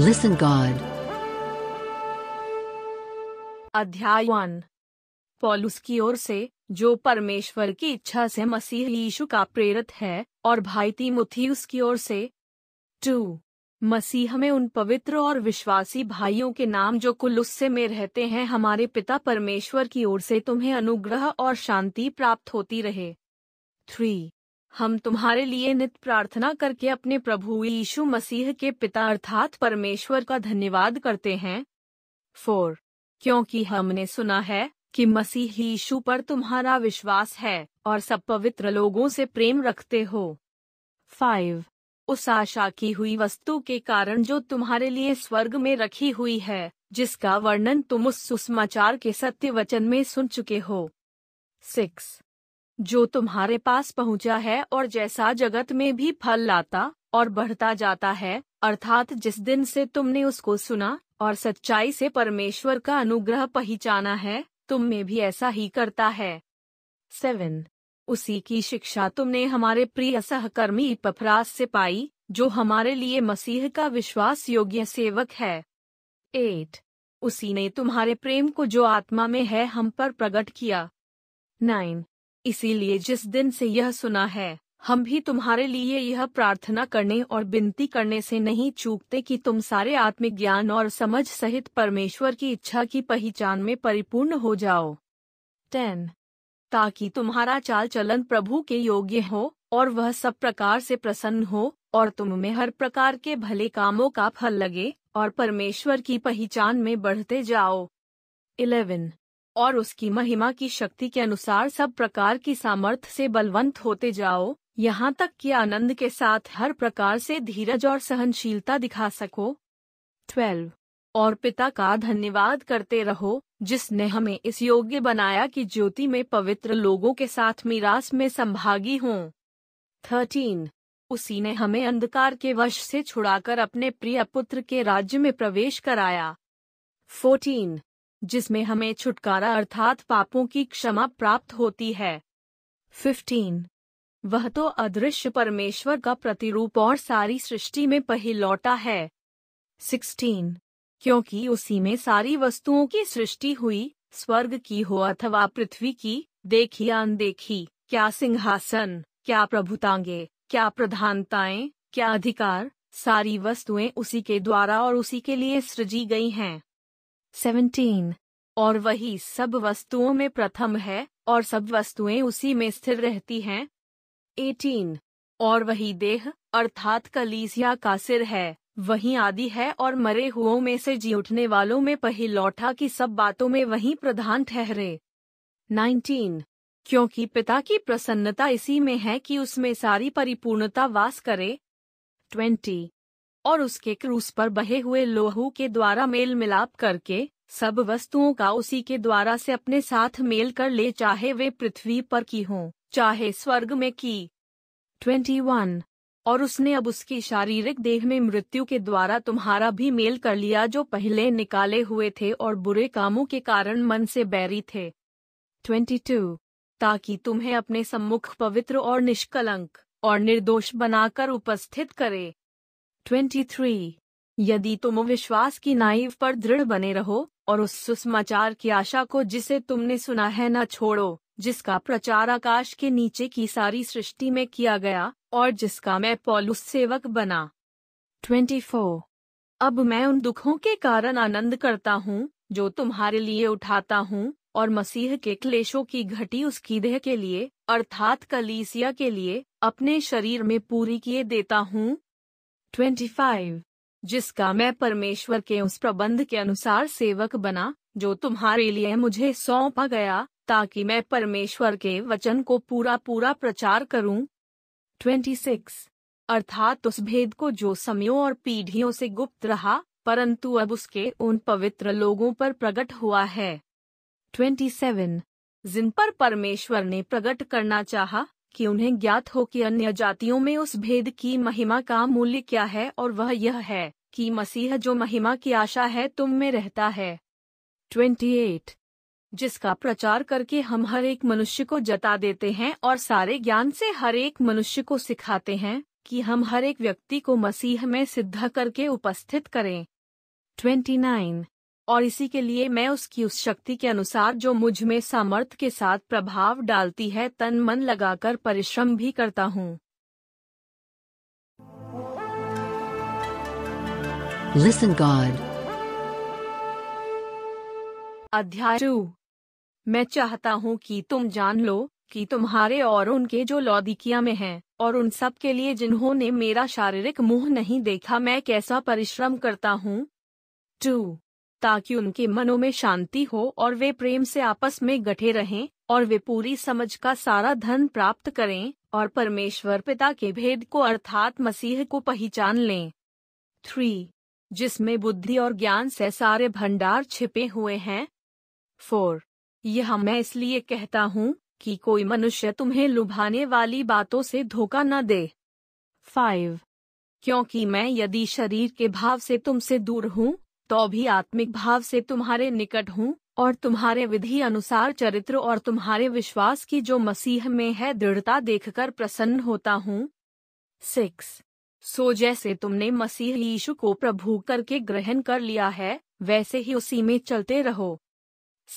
Listen God. अध्याय one पॉलुस की ओर से जो परमेश्वर की इच्छा से मसीह यीशु का प्रेरित है और भाई मुथी उसकी ओर से टू मसीह में उन पवित्र और विश्वासी भाइयों के नाम जो कुलुस्से में रहते हैं हमारे पिता परमेश्वर की ओर से तुम्हें अनुग्रह और शांति प्राप्त होती रहे थ्री हम तुम्हारे लिए नित प्रार्थना करके अपने प्रभु यीशु मसीह के पिता अर्थात परमेश्वर का धन्यवाद करते हैं फोर क्योंकि हमने सुना है कि मसीह यीशु पर तुम्हारा विश्वास है और सब पवित्र लोगों से प्रेम रखते हो फाइव उस आशा की हुई वस्तु के कारण जो तुम्हारे लिए स्वर्ग में रखी हुई है जिसका वर्णन तुम उस सुसमाचार के सत्य वचन में सुन चुके हो सिक्स जो तुम्हारे पास पहुंचा है और जैसा जगत में भी फल लाता और बढ़ता जाता है अर्थात जिस दिन से तुमने उसको सुना और सच्चाई से परमेश्वर का अनुग्रह पहचाना है तुम में भी ऐसा ही करता है सेवन उसी की शिक्षा तुमने हमारे प्रिय सहकर्मी पफरास से पाई जो हमारे लिए मसीह का विश्वास योग्य सेवक है एट उसी ने तुम्हारे प्रेम को जो आत्मा में है हम पर प्रकट किया नाइन इसीलिए जिस दिन से यह सुना है हम भी तुम्हारे लिए यह प्रार्थना करने और विनती करने से नहीं चूकते कि तुम सारे आत्मिक ज्ञान और समझ सहित परमेश्वर की इच्छा की पहचान में परिपूर्ण हो जाओ टेन ताकि तुम्हारा चाल चलन प्रभु के योग्य हो और वह सब प्रकार से प्रसन्न हो और तुम में हर प्रकार के भले कामों का फल लगे और परमेश्वर की पहचान में बढ़ते जाओ इलेवन और उसकी महिमा की शक्ति के अनुसार सब प्रकार की सामर्थ्य से बलवंत होते जाओ यहाँ तक कि आनंद के साथ हर प्रकार से धीरज और सहनशीलता दिखा सको ट्वेल्व और पिता का धन्यवाद करते रहो जिसने हमें इस योग्य बनाया कि ज्योति में पवित्र लोगों के साथ मीरास में संभागी हों थर्टीन उसी ने हमें अंधकार के वश से छुड़ाकर अपने प्रिय पुत्र के राज्य में प्रवेश कराया फोर्टीन जिसमें हमें छुटकारा अर्थात पापों की क्षमा प्राप्त होती है 15. वह तो अदृश्य परमेश्वर का प्रतिरूप और सारी सृष्टि में लौटा है 16. क्योंकि उसी में सारी वस्तुओं की सृष्टि हुई स्वर्ग की हो अथवा पृथ्वी की देखी अनदेखी क्या सिंहासन क्या प्रभुतांगे क्या प्रधानताएं क्या अधिकार सारी वस्तुएं उसी के द्वारा और उसी के लिए सृजी गई हैं सेवनटीन और वही सब वस्तुओं में प्रथम है और सब वस्तुएं उसी में स्थिर रहती हैं एटीन और वही देह अर्थात कलीसिया का सिर है वही आदि है और मरे हुओं में से जी उठने वालों में लौटा की सब बातों में वही प्रधान ठहरे नाइनटीन क्योंकि पिता की प्रसन्नता इसी में है कि उसमें सारी परिपूर्णता वास करे ट्वेंटी और उसके क्रूस पर बहे हुए लोहू के द्वारा मेल मिलाप करके सब वस्तुओं का उसी के द्वारा से अपने साथ मेल कर ले चाहे वे पृथ्वी पर की हों चाहे स्वर्ग में की 21 और उसने अब उसकी शारीरिक देह में मृत्यु के द्वारा तुम्हारा भी मेल कर लिया जो पहले निकाले हुए थे और बुरे कामों के कारण मन से बैरी थे टू ताकि तुम्हें अपने सम्मुख पवित्र और निष्कलंक और निर्दोष बनाकर उपस्थित करे 23. यदि तुम विश्वास की नाइव पर दृढ़ बने रहो और उस सुसमाचार की आशा को जिसे तुमने सुना है न छोड़ो जिसका प्रचार आकाश के नीचे की सारी सृष्टि में किया गया और जिसका मैं पॉलुस सेवक बना 24. अब मैं उन दुखों के कारण आनंद करता हूँ जो तुम्हारे लिए उठाता हूँ और मसीह के क्लेशों की घटी उसकी देह के लिए अर्थात कलीसिया के लिए अपने शरीर में पूरी किए देता हूँ 25. जिसका मैं परमेश्वर के उस प्रबंध के अनुसार सेवक बना जो तुम्हारे लिए मुझे सौंपा गया ताकि मैं परमेश्वर के वचन को पूरा पूरा प्रचार करूं 26. अर्थात उस भेद को जो समयों और पीढ़ियों से गुप्त रहा परंतु अब उसके उन पवित्र लोगों पर प्रकट हुआ है 27. जिन पर परमेश्वर ने प्रकट करना चाहा, कि उन्हें ज्ञात हो कि अन्य जातियों में उस भेद की महिमा का मूल्य क्या है और वह यह है कि मसीह जो महिमा की आशा है तुम में रहता है 28. जिसका प्रचार करके हम हर एक मनुष्य को जता देते हैं और सारे ज्ञान से हर एक मनुष्य को सिखाते हैं कि हम हर एक व्यक्ति को मसीह में सिद्ध करके उपस्थित करें 29. और इसी के लिए मैं उसकी उस शक्ति के अनुसार जो मुझ में सामर्थ्य के साथ प्रभाव डालती है तन मन लगाकर परिश्रम भी करता हूँ अध्याय टू मैं चाहता हूँ कि तुम जान लो कि तुम्हारे और उनके जो लौदिकिया में हैं और उन सब के लिए जिन्होंने मेरा शारीरिक मुंह नहीं देखा मैं कैसा परिश्रम करता हूँ टू ताकि उनके मनों में शांति हो और वे प्रेम से आपस में गठे रहें और वे पूरी समझ का सारा धन प्राप्त करें और परमेश्वर पिता के भेद को अर्थात मसीह को पहचान लें थ्री जिसमें बुद्धि और ज्ञान से सारे भंडार छिपे हुए हैं फोर यह मैं इसलिए कहता हूँ कि कोई मनुष्य तुम्हें लुभाने वाली बातों से धोखा न दे फाइव क्योंकि मैं यदि शरीर के भाव से तुमसे दूर हूँ तो भी आत्मिक भाव से तुम्हारे निकट हूँ और तुम्हारे विधि अनुसार चरित्र और तुम्हारे विश्वास की जो मसीह में है दृढ़ता देखकर प्रसन्न होता हूँ सिक्स सो जैसे तुमने मसीह यीशु को प्रभु करके ग्रहण कर लिया है वैसे ही उसी में चलते रहो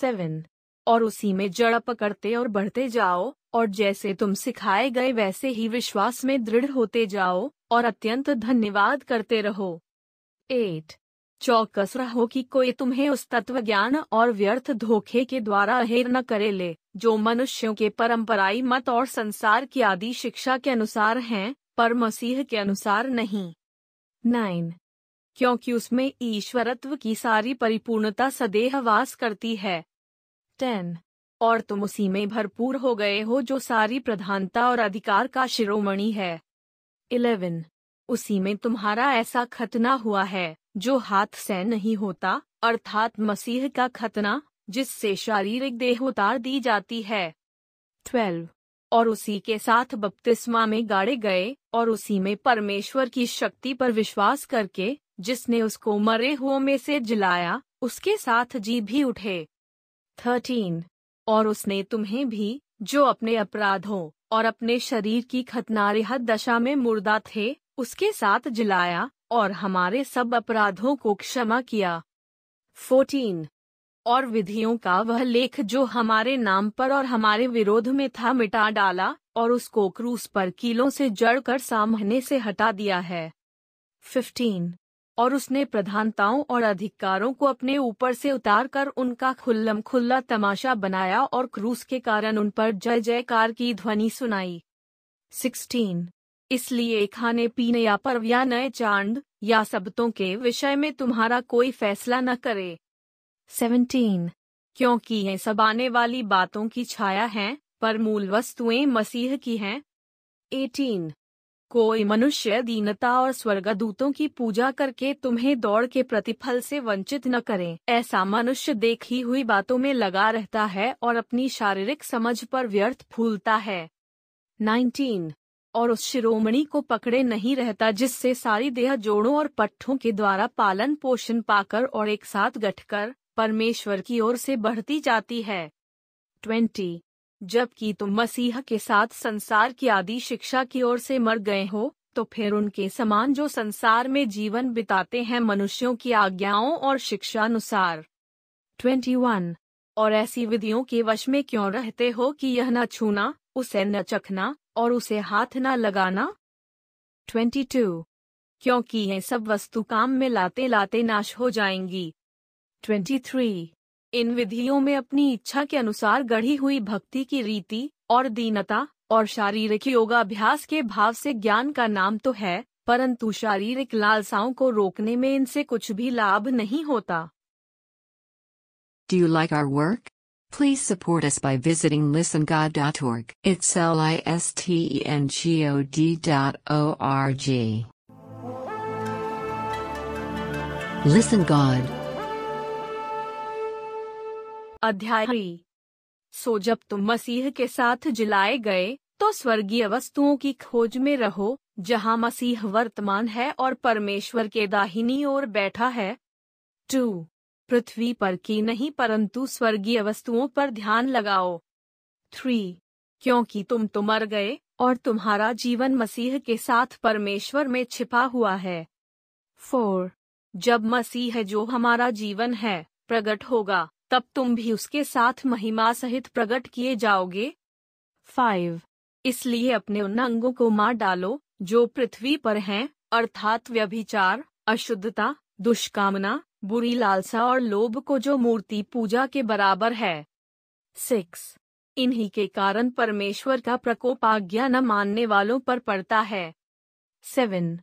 सेवन और उसी में जड़ पकड़ते और बढ़ते जाओ और जैसे तुम सिखाए गए वैसे ही विश्वास में दृढ़ होते जाओ और अत्यंत धन्यवाद करते रहो एट चौकस रहो कि कोई तुम्हें उस तत्व ज्ञान और व्यर्थ धोखे के द्वारा अहेर न करे ले जो मनुष्यों के परंपराई मत और संसार की आदि शिक्षा के अनुसार हैं पर मसीह के अनुसार नहीं नाइन क्योंकि उसमें ईश्वरत्व की सारी परिपूर्णता सदेह वास करती है टेन और तुम उसी में भरपूर हो गए हो जो सारी प्रधानता और अधिकार का शिरोमणि है इलेवन उसी में तुम्हारा ऐसा खतना हुआ है जो हाथ से नहीं होता अर्थात मसीह का खतना जिससे शारीरिक देहोतार दी जाती है ट्वेल्व और उसी के साथ बपतिस्मा में गाड़े गए और उसी में परमेश्वर की शक्ति पर विश्वास करके जिसने उसको मरे हुओं में से जिलाया उसके साथ जी भी उठे थर्टीन और उसने तुम्हें भी जो अपने अपराधों और अपने शरीर की खतनारिहत दशा में मुर्दा थे उसके साथ जिलाया और हमारे सब अपराधों को क्षमा किया 14. और विधियों का वह लेख जो हमारे नाम पर और हमारे विरोध में था मिटा डाला और उसको क्रूस पर कीलों से जड़ कर सामने से हटा दिया है 15. और उसने प्रधानताओं और अधिकारों को अपने ऊपर से उतार कर उनका खुल्लम खुल्ला तमाशा बनाया और क्रूस के कारण उन पर जय जयकार की ध्वनि सुनाई सिक्सटीन इसलिए खाने पीने या पर्व या नए चांद या सबतों के विषय में तुम्हारा कोई फैसला न करे सेवनटीन क्योंकि ये सब आने वाली बातों की छाया है पर मूल वस्तुएं मसीह की हैं एटीन कोई मनुष्य दीनता और स्वर्गदूतों की पूजा करके तुम्हें दौड़ के प्रतिफल से वंचित न करें ऐसा मनुष्य देखी हुई बातों में लगा रहता है और अपनी शारीरिक समझ पर व्यर्थ फूलता है नाइनटीन और उस शिरोमणि को पकड़े नहीं रहता जिससे सारी देह जोड़ों और पट्ठों के द्वारा पालन पोषण पाकर और एक साथ गठकर परमेश्वर की ओर से बढ़ती जाती है ट्वेंटी जबकि तुम मसीह के साथ संसार की आदि शिक्षा की ओर से मर गए हो तो फिर उनके समान जो संसार में जीवन बिताते हैं मनुष्यों की आज्ञाओं और शिक्षा अनुसार ट्वेंटी वन और ऐसी विधियों के वश में क्यों रहते हो कि यह न छूना उसे न चखना और उसे हाथ न लगाना 22. क्योंकि ये सब वस्तु काम में लाते लाते नाश हो जाएंगी 23. इन विधियों में अपनी इच्छा के अनुसार गढ़ी हुई भक्ति की रीति और दीनता और शारीरिक योगाभ्यास के भाव से ज्ञान का नाम तो है परंतु शारीरिक लालसाओं को रोकने में इनसे कुछ भी लाभ नहीं होता Do you like our work? Please support us by visiting listengod.org. It's L I S T E N G O D dot O R G. Listen God. अध्याय सो जब तुम मसीह के साथ जिलाए गए तो स्वर्गीय वस्तुओं की खोज में रहो जहां मसीह वर्तमान है और परमेश्वर के दाहिनी ओर बैठा है टू पृथ्वी पर की नहीं परंतु स्वर्गीय वस्तुओं पर ध्यान लगाओ थ्री क्योंकि तुम तो मर गए और तुम्हारा जीवन मसीह के साथ परमेश्वर में छिपा हुआ है फोर जब मसीह जो हमारा जीवन है प्रकट होगा तब तुम भी उसके साथ महिमा सहित प्रकट किए जाओगे फाइव इसलिए अपने उन अंगों को मार डालो जो पृथ्वी पर हैं, अर्थात व्यभिचार अशुद्धता दुष्कामना बुरी लालसा और लोभ को जो मूर्ति पूजा के बराबर है सिक्स इन्हीं के कारण परमेश्वर का प्रकोप आज्ञा न मानने वालों पर पड़ता है सेवन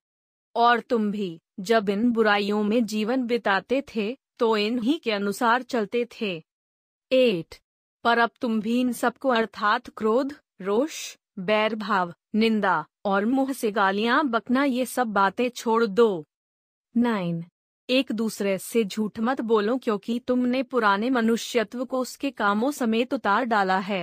और तुम भी जब इन बुराइयों में जीवन बिताते थे तो इन्हीं के अनुसार चलते थे एट पर अब तुम भी इन सबको अर्थात क्रोध रोष बैर भाव निंदा और मुंह से गालियां बकना ये सब बातें छोड़ दो नाइन एक दूसरे से झूठ मत बोलो क्योंकि तुमने पुराने मनुष्यत्व को उसके कामों समेत उतार डाला है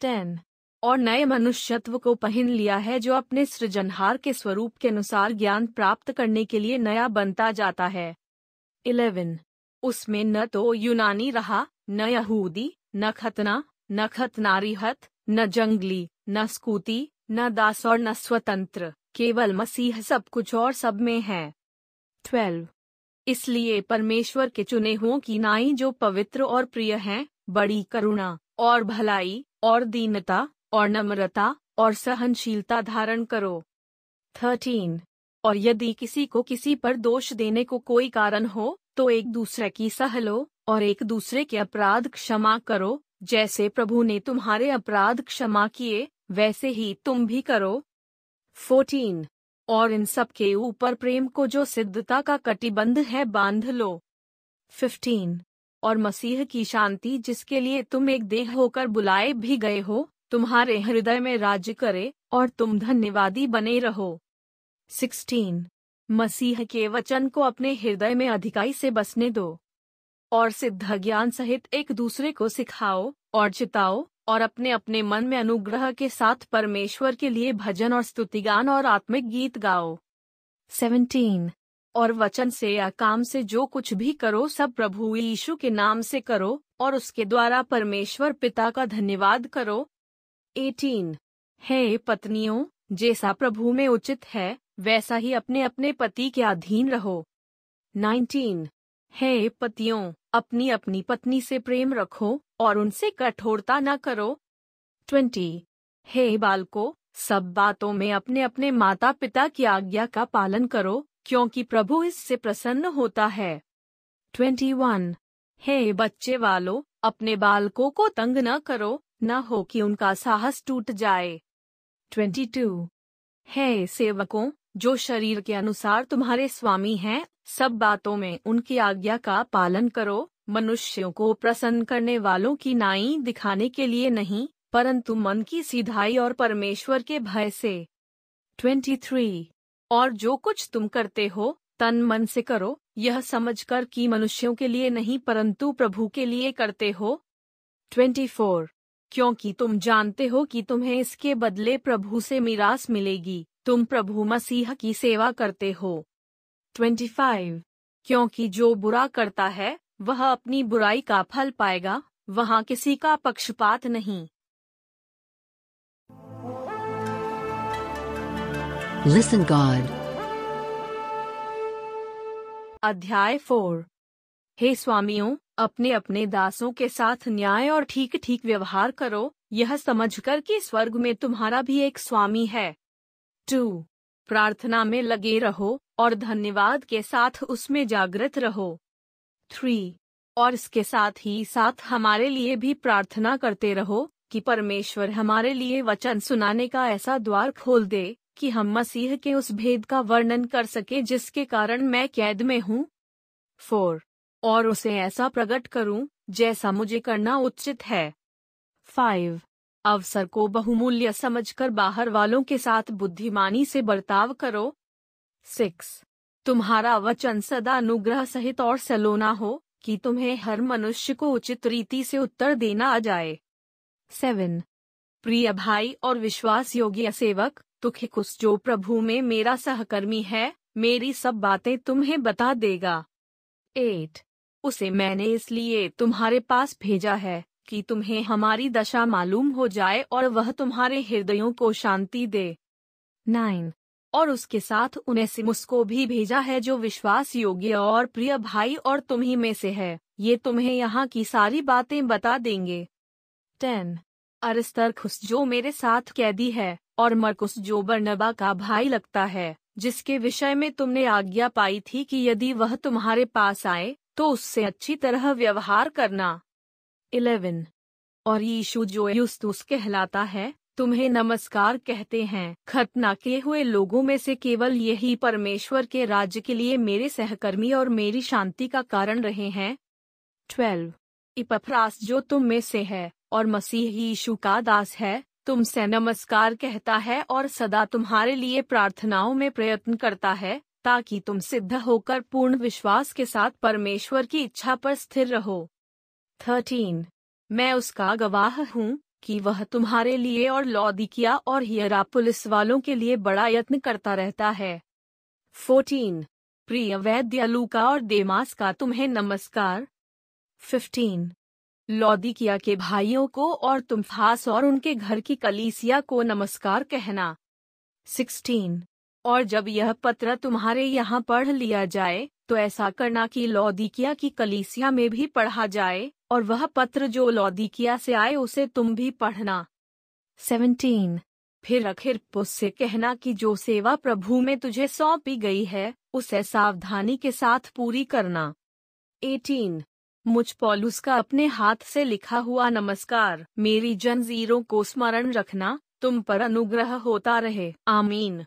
टेन और नए मनुष्यत्व को पहन लिया है जो अपने सृजनहार के स्वरूप के अनुसार ज्ञान प्राप्त करने के लिए नया बनता जाता है इलेवन उसमें न तो यूनानी रहा न यहूदी न खतना न खतनारी हत न जंगली न स्कूती न दास और न स्वतंत्र केवल मसीह सब कुछ और सब में है ट्वेल्व इसलिए परमेश्वर के चुने हुओं की नाई जो पवित्र और प्रिय हैं, बड़ी करुणा और भलाई और दीनता और नम्रता और सहनशीलता धारण करो थर्टीन और यदि किसी को किसी पर दोष देने को कोई कारण हो तो एक दूसरे की सह लो और एक दूसरे के अपराध क्षमा करो जैसे प्रभु ने तुम्हारे अपराध क्षमा किए वैसे ही तुम भी करो फोर्टीन और इन सब के ऊपर प्रेम को जो सिद्धता का कटिबंध है बांध लो फिफ्टीन और मसीह की शांति जिसके लिए तुम एक देह होकर बुलाए भी गए हो तुम्हारे हृदय में राज्य करे और तुम धन्यवादी बने रहो सिक्सटीन मसीह के वचन को अपने हृदय में अधिकाई से बसने दो और सिद्ध ज्ञान सहित एक दूसरे को सिखाओ और चिताओ और अपने अपने मन में अनुग्रह के साथ परमेश्वर के लिए भजन और स्तुतिगान और आत्मिक गीत गाओ 17. और वचन से या काम से जो कुछ भी करो सब प्रभु यीशु के नाम से करो और उसके द्वारा परमेश्वर पिता का धन्यवाद करो 18. हे पत्नियों जैसा प्रभु में उचित है वैसा ही अपने अपने पति के अधीन रहो नाइनटीन हे पतियों अपनी अपनी पत्नी से प्रेम रखो और उनसे कठोरता न करो ट्वेंटी हे बालको सब बातों में अपने अपने माता पिता की आज्ञा का पालन करो क्योंकि प्रभु इससे प्रसन्न होता है ट्वेंटी वन हे बच्चे वालों अपने बालकों को तंग न करो न हो कि उनका साहस टूट जाए ट्वेंटी टू हे सेवकों जो शरीर के अनुसार तुम्हारे स्वामी हैं सब बातों में उनकी आज्ञा का पालन करो मनुष्यों को प्रसन्न करने वालों की नाई दिखाने के लिए नहीं परंतु मन की सीधाई और परमेश्वर के भय से 23. और जो कुछ तुम करते हो तन मन से करो यह समझकर कि मनुष्यों के लिए नहीं परंतु प्रभु के लिए करते हो 24. क्योंकि तुम जानते हो कि तुम्हें इसके बदले प्रभु से मीरास मिलेगी तुम प्रभु मसीह की सेवा करते हो ट्वेंटी फाइव क्योंकि जो बुरा करता है वह अपनी बुराई का फल पाएगा वहाँ किसी का पक्षपात नहीं Listen God. अध्याय फोर हे स्वामियों अपने अपने दासों के साथ न्याय और ठीक ठीक व्यवहार करो यह समझकर कि स्वर्ग में तुम्हारा भी एक स्वामी है टू प्रार्थना में लगे रहो और धन्यवाद के साथ उसमें जागृत रहो थ्री और इसके साथ ही साथ हमारे लिए भी प्रार्थना करते रहो कि परमेश्वर हमारे लिए वचन सुनाने का ऐसा द्वार खोल दे कि हम मसीह के उस भेद का वर्णन कर सके जिसके कारण मैं कैद में हूँ फोर और उसे ऐसा प्रकट करूँ जैसा मुझे करना उचित है फाइव अवसर को बहुमूल्य समझकर बाहर वालों के साथ बुद्धिमानी से बर्ताव करो सिक्स तुम्हारा वचन सदा अनुग्रह सहित और सलोना हो कि तुम्हें हर मनुष्य को उचित रीति से उत्तर देना आ जाए सेवन प्रिय भाई और विश्वास योग्य सेवक तुखिकुस जो प्रभु में मेरा सहकर्मी है मेरी सब बातें तुम्हें बता देगा एट उसे मैंने इसलिए तुम्हारे पास भेजा है कि तुम्हें हमारी दशा मालूम हो जाए और वह तुम्हारे हृदयों को शांति दे नाइन और उसके साथ उन्हें सिमुस को भी भेजा है जो विश्वास योग्य और प्रिय भाई और तुम्ही में से है ये तुम्हें यहाँ की सारी बातें बता देंगे टेन खुश जो मेरे साथ कैदी है और मरकुस जो बर्नबा का भाई लगता है जिसके विषय में तुमने आज्ञा पाई थी कि यदि वह तुम्हारे पास आए तो उससे अच्छी तरह व्यवहार करना इलेवन और यीशु जो यूस्तुस कहलाता है तुम्हें नमस्कार कहते हैं खतना किए हुए लोगों में से केवल यही परमेश्वर के राज्य के लिए मेरे सहकर्मी और मेरी शांति का कारण रहे हैं ट्वेल्व इपफ्रास जो तुम में से है और मसीह यीशु का दास है तुमसे नमस्कार कहता है और सदा तुम्हारे लिए प्रार्थनाओं में प्रयत्न करता है ताकि तुम सिद्ध होकर पूर्ण विश्वास के साथ परमेश्वर की इच्छा पर स्थिर रहो थर्टीन मैं उसका गवाह हूँ कि वह तुम्हारे लिए और लौदिकिया और हियरा पुलिस वालों के लिए बड़ा यत्न करता रहता है फोर्टीन प्रिय वैद्य लूका और देमास का तुम्हें नमस्कार फिफ्टीन लौदिकिया के भाइयों को और तुम्फास और उनके घर की कलीसिया को नमस्कार कहना सिक्सटीन और जब यह पत्र तुम्हारे यहाँ पढ़ लिया जाए तो ऐसा करना कि लौदिकिया की कलीसिया में भी पढ़ा जाए और वह पत्र जो लौदिकिया से आए उसे तुम भी पढ़ना सेवनटीन फिर अखिर से कहना कि जो सेवा प्रभु में तुझे सौंपी गई है उसे सावधानी के साथ पूरी करना एटीन मुझ पॉलुस का अपने हाथ से लिखा हुआ नमस्कार मेरी जनजीरों को स्मरण रखना तुम पर अनुग्रह होता रहे आमीन